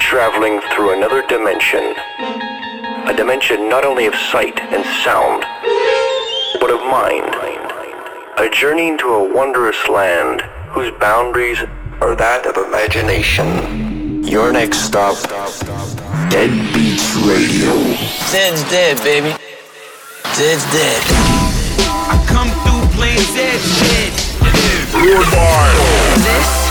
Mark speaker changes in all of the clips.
Speaker 1: traveling through another dimension. A dimension not only of sight and sound, but of mind. A journey into a wondrous land whose boundaries are that of imagination. Your next stop, Dead Beats Radio.
Speaker 2: Dead's dead, baby. Dead's dead.
Speaker 3: I come through playing dead shit.
Speaker 4: This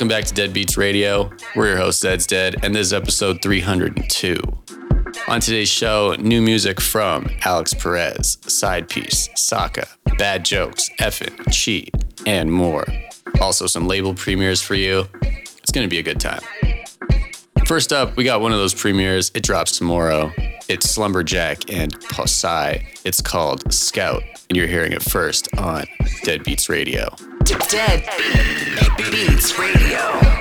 Speaker 4: Welcome
Speaker 5: back to Deadbeats Radio. We're your host, Zeds Dead, and this is episode 302. On today's show, new music from Alix Perez, SIDEPIECE, Saka, Badjokes, Effin, Chee, and more. Also, some label premieres for you. It's going to be a good time. First up, we got one of those premieres. It drops tomorrow. It's Slumberjack and Posij. It's called Scout, and you're hearing it first on Deadbeats Radio.
Speaker 4: Dead Beats Radio.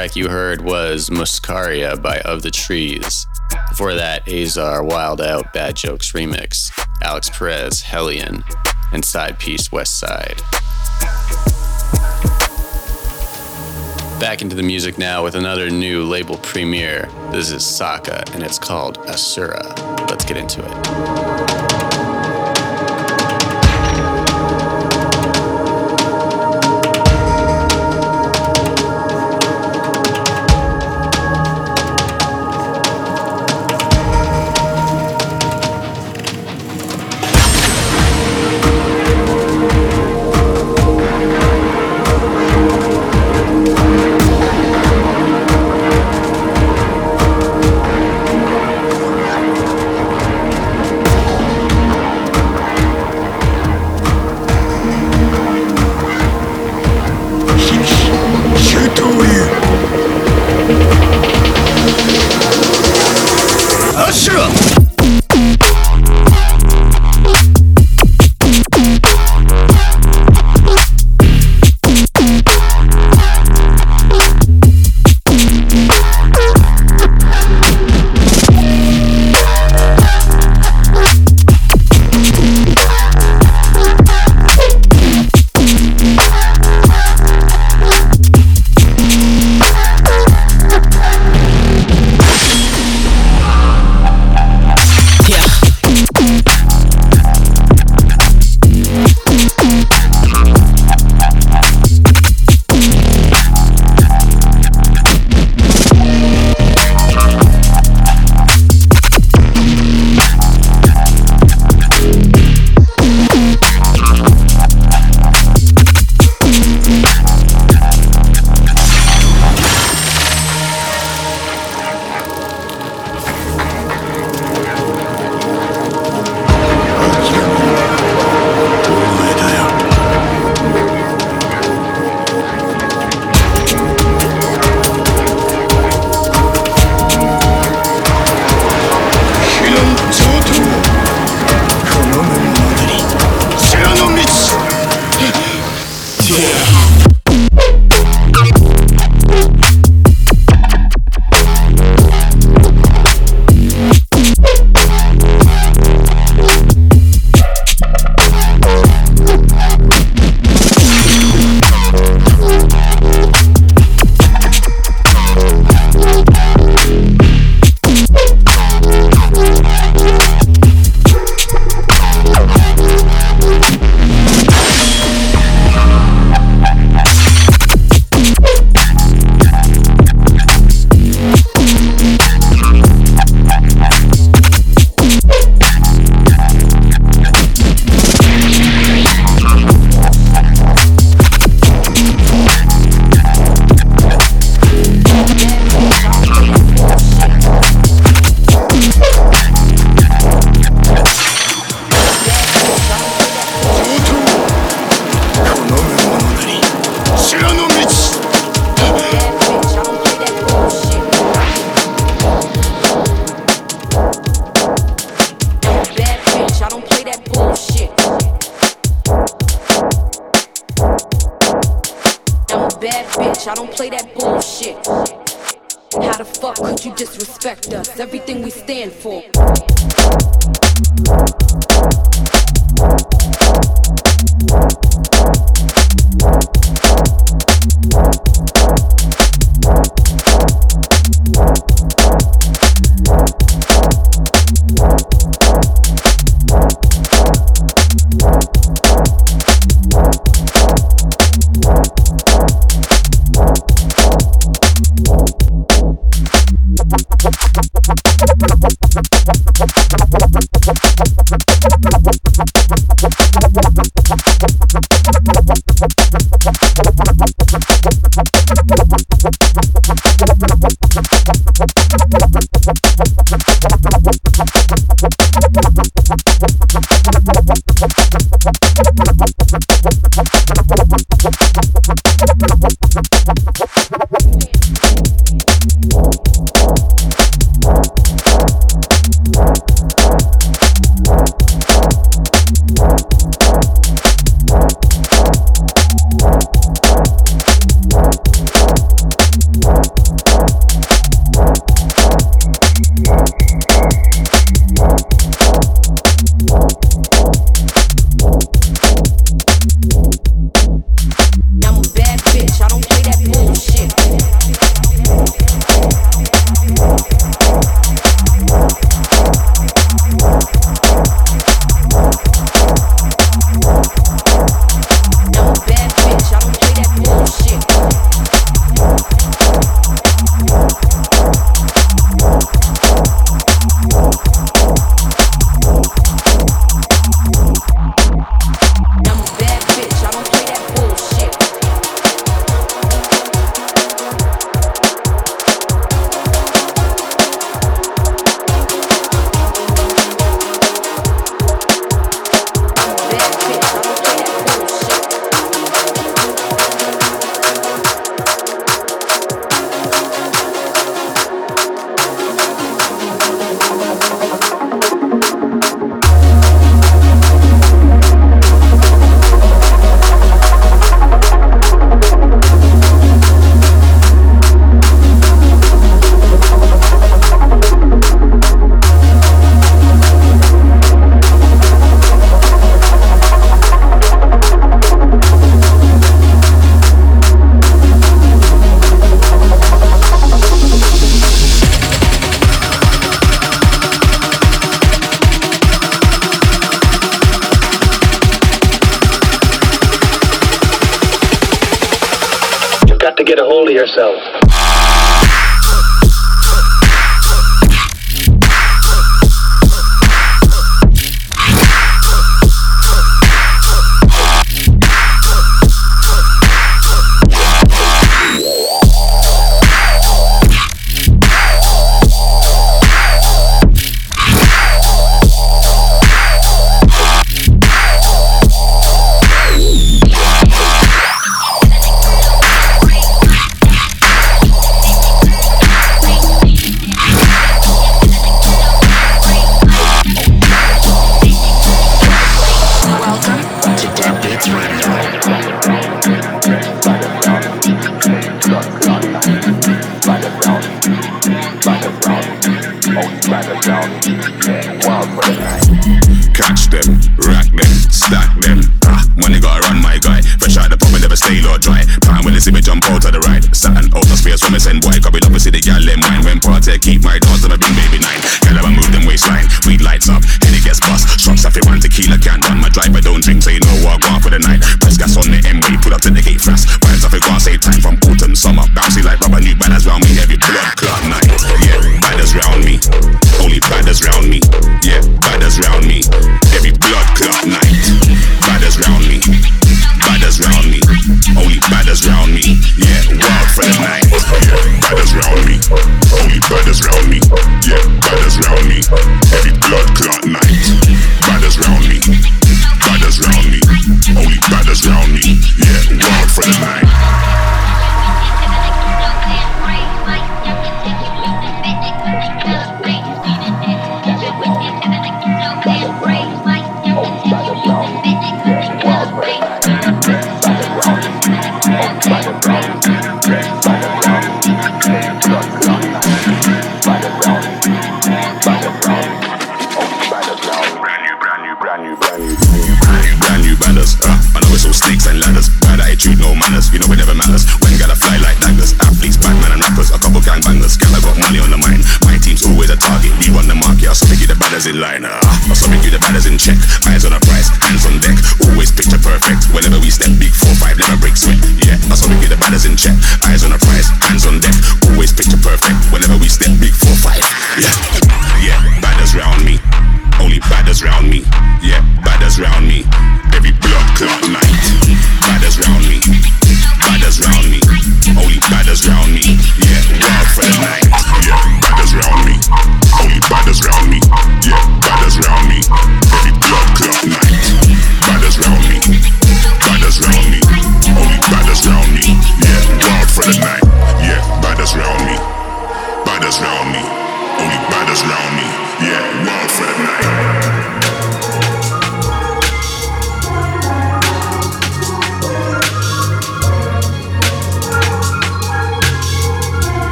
Speaker 5: Track you heard was Muscaria by Of the Trees. Before that, Aazar Wild Out Badjokes remix, Alix Perez Hellion, and SIDEPIECE West Side. Back into the music now with another new label premiere. This is Saka and it's called Asura. Let's get into it.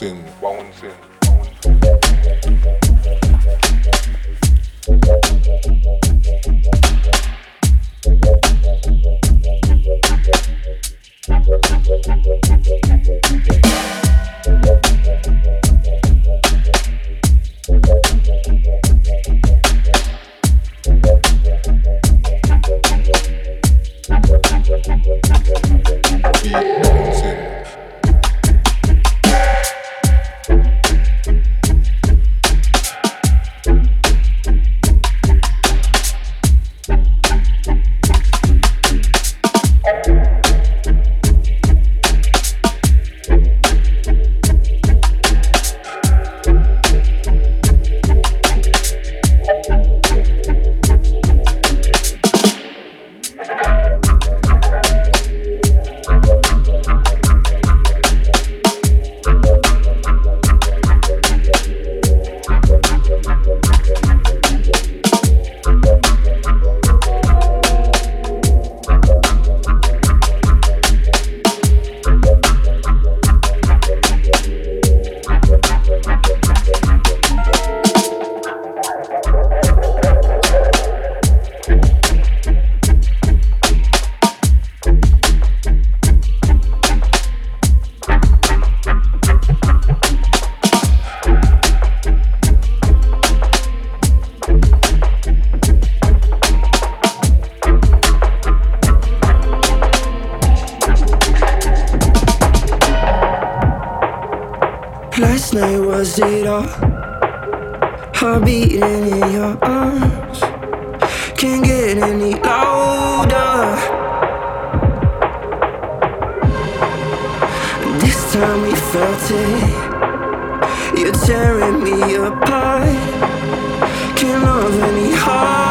Speaker 6: Bouncing, bouncing.
Speaker 7: last night was it all? Heart beating in your arms. Can't get any louder. This time we felt it. You're tearing me apart. Can't love any harder.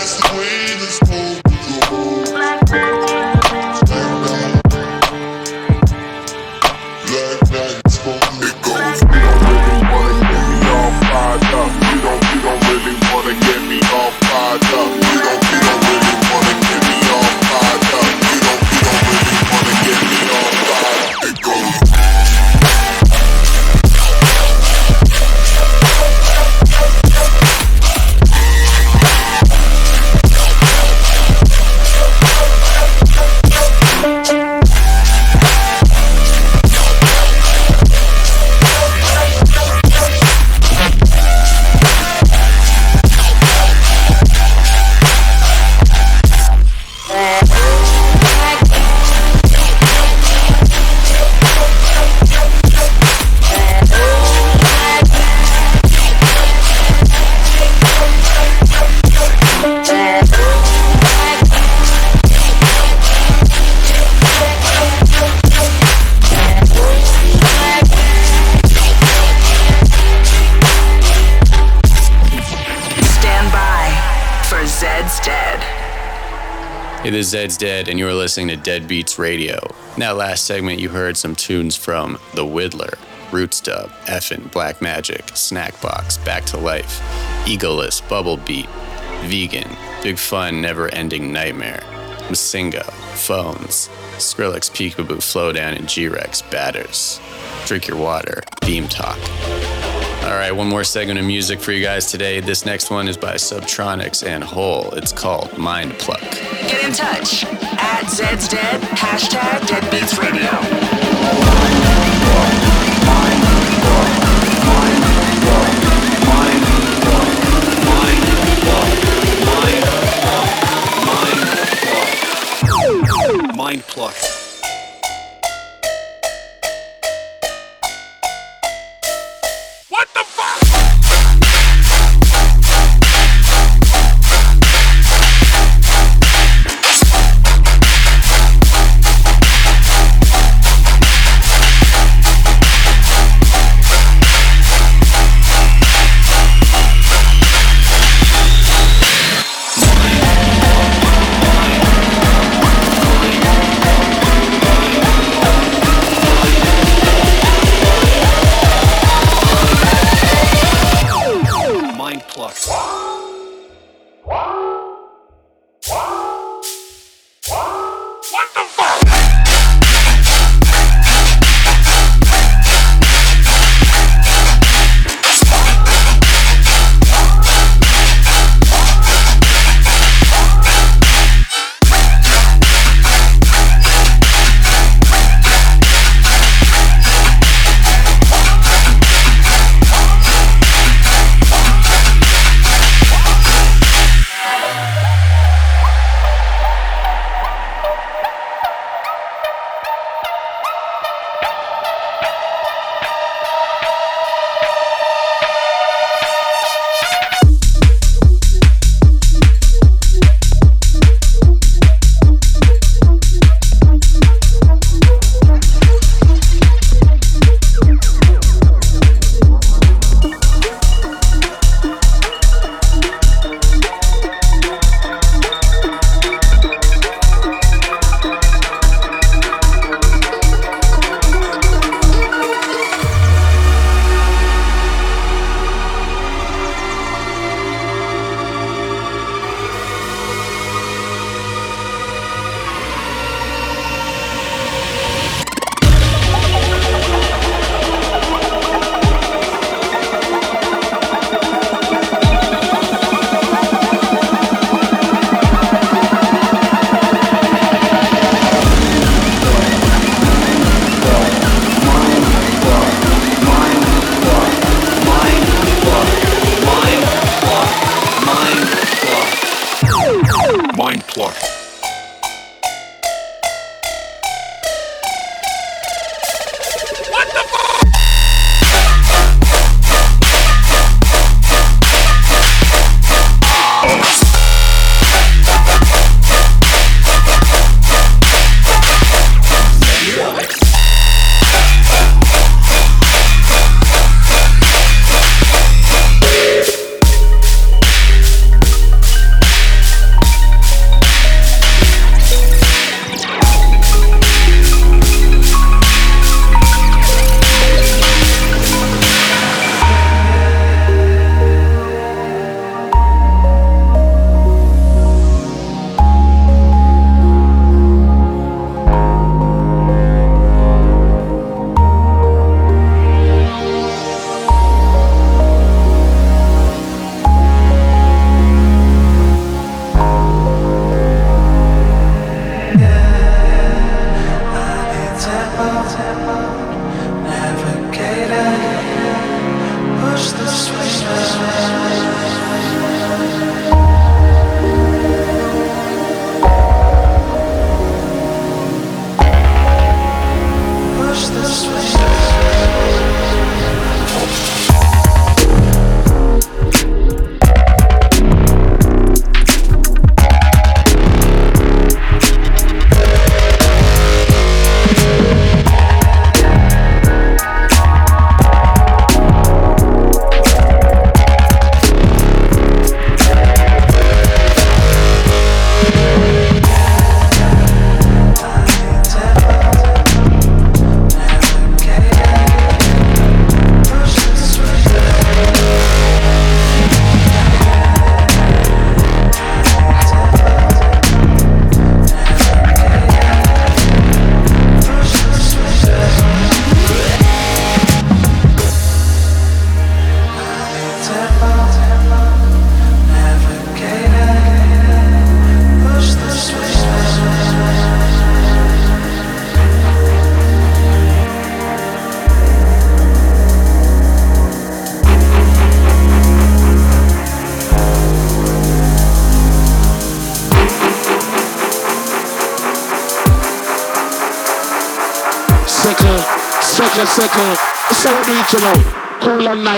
Speaker 7: That's the way story goes.
Speaker 4: Dead,
Speaker 5: and you are listening to Deadbeats Radio. In that last segment, you heard some tunes from The Widdler, Roots Dub, Effin, Black Magic, Snackbox, Back to Life, Egoless, Bubble Beat, Vegyn, Big Fun, Never Ending Nightmare, Mssingno, Fones, Skrillex, Peekaboo, Flowdan, and G-Rex, Badders, Drink Your Water, Beam Talk. All right, one more segment of music for you guys today. This next one is by Subtronics and Hole. It's called Mind Pluck.
Speaker 4: Get in touch at Zeds Dead, hashtag Deadbeats Radio.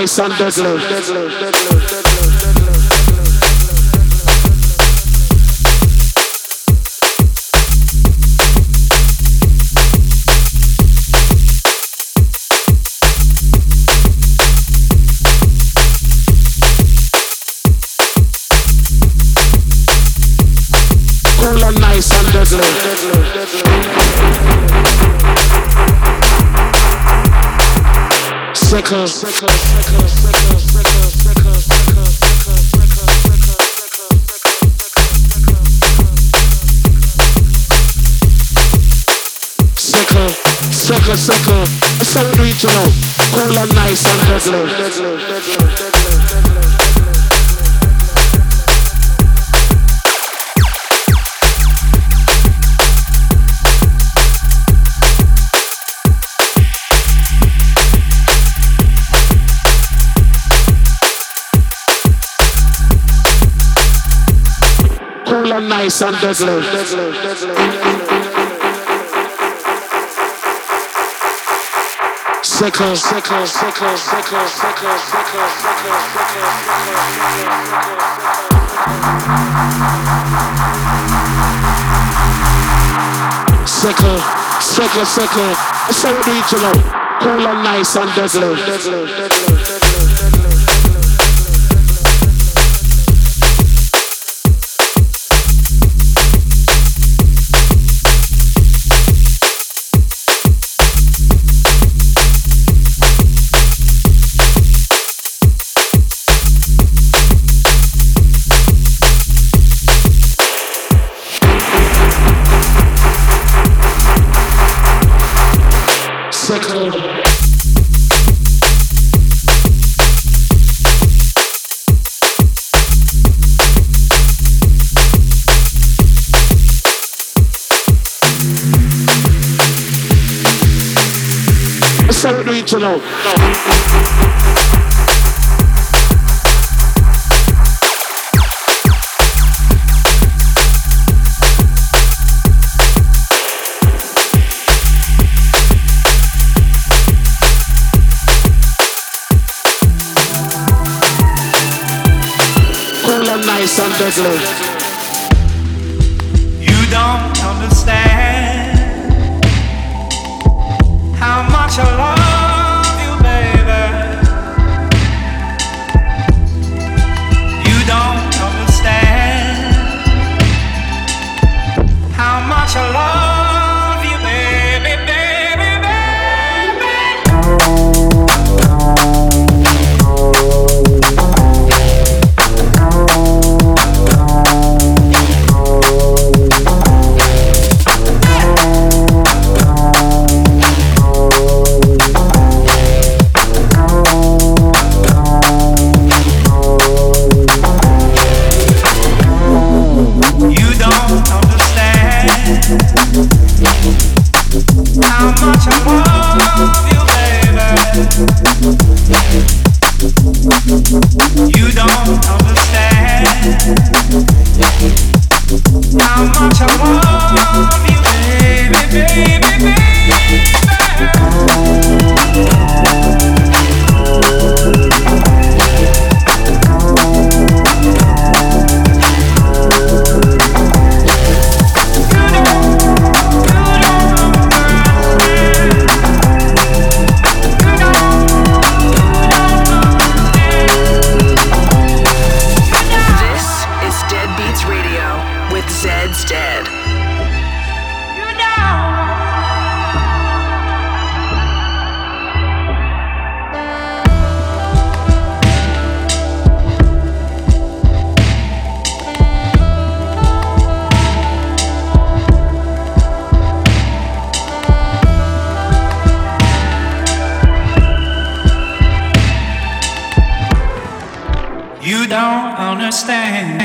Speaker 8: Nice and deadly. Cool and nice and deadly. sucker, sucker, it's so regional, cool and nice and deadly. And nice and deadly. Second, second, second, second, second, second, second, second, second, second. So we do it, you know. Cool and nice and deadly. original. Cool and nice and deadly.
Speaker 3: understand how much I love.
Speaker 4: With Zeds Dead.
Speaker 3: You don't understand.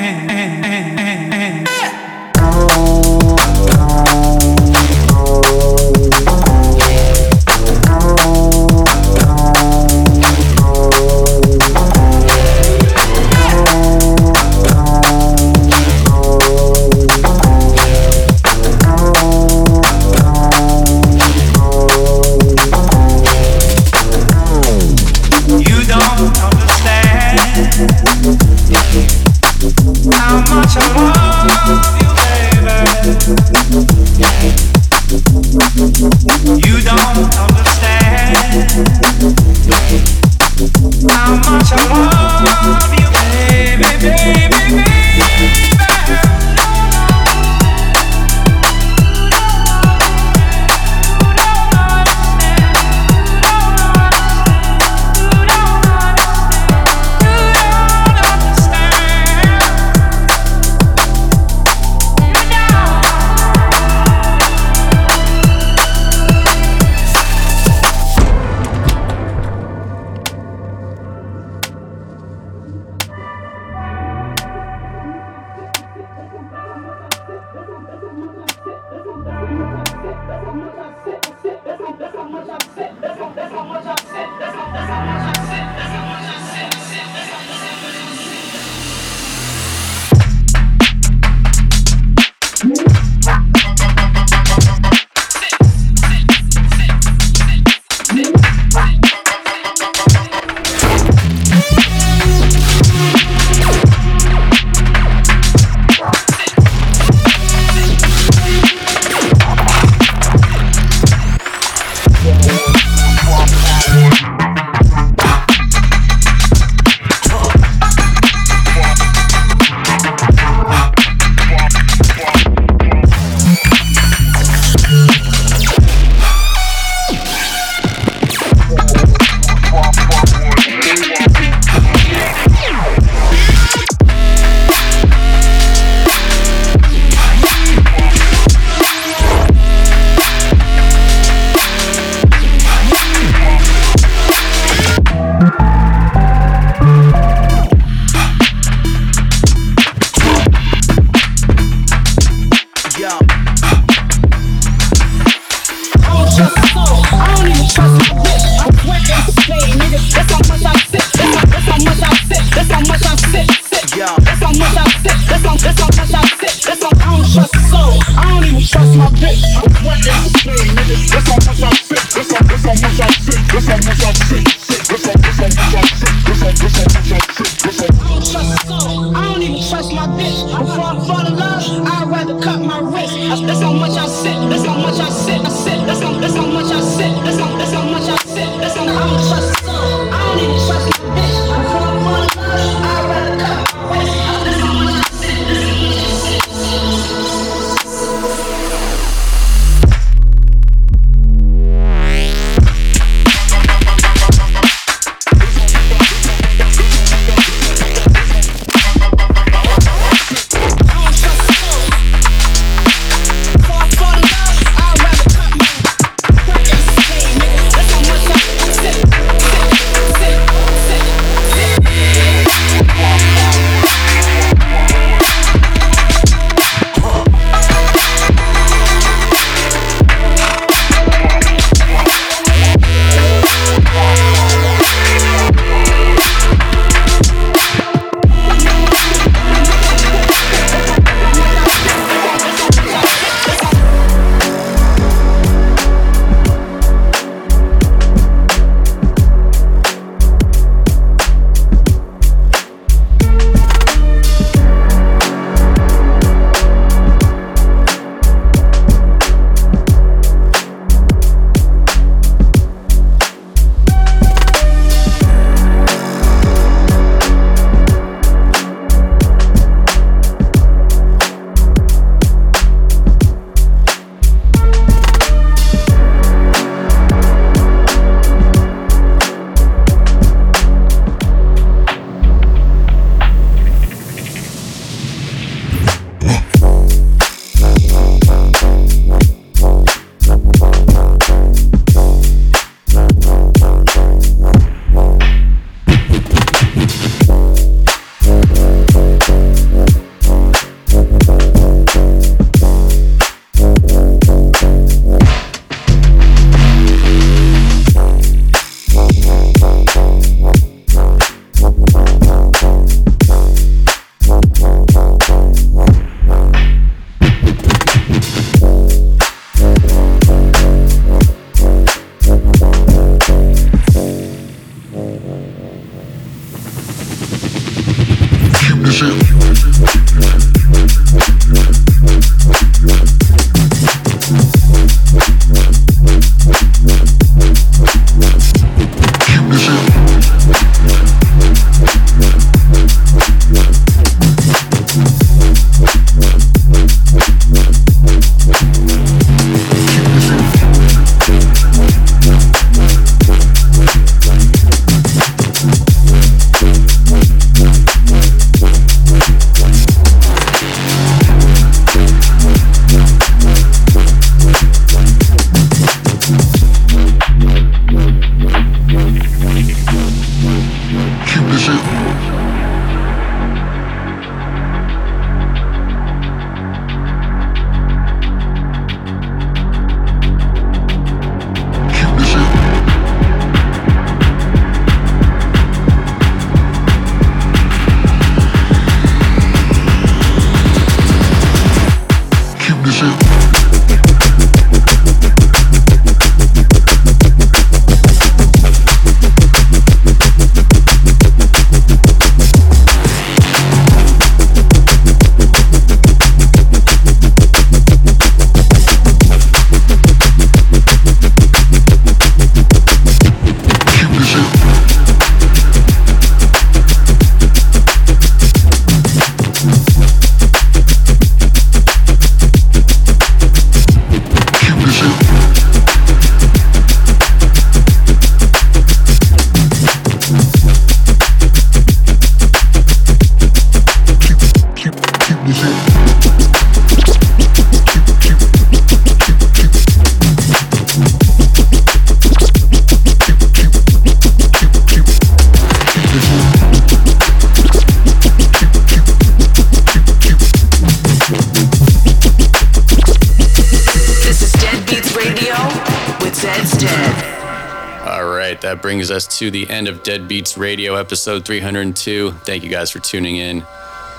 Speaker 5: To the end of Deadbeats Radio episode 302. Thank you guys for tuning in.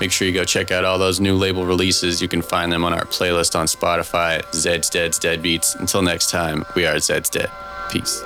Speaker 5: Make sure you go check out all those new label releases. You can find them on our playlist on Spotify, Zeds Dead's Deadbeats. Until next time, we are Zeds Dead. Peace.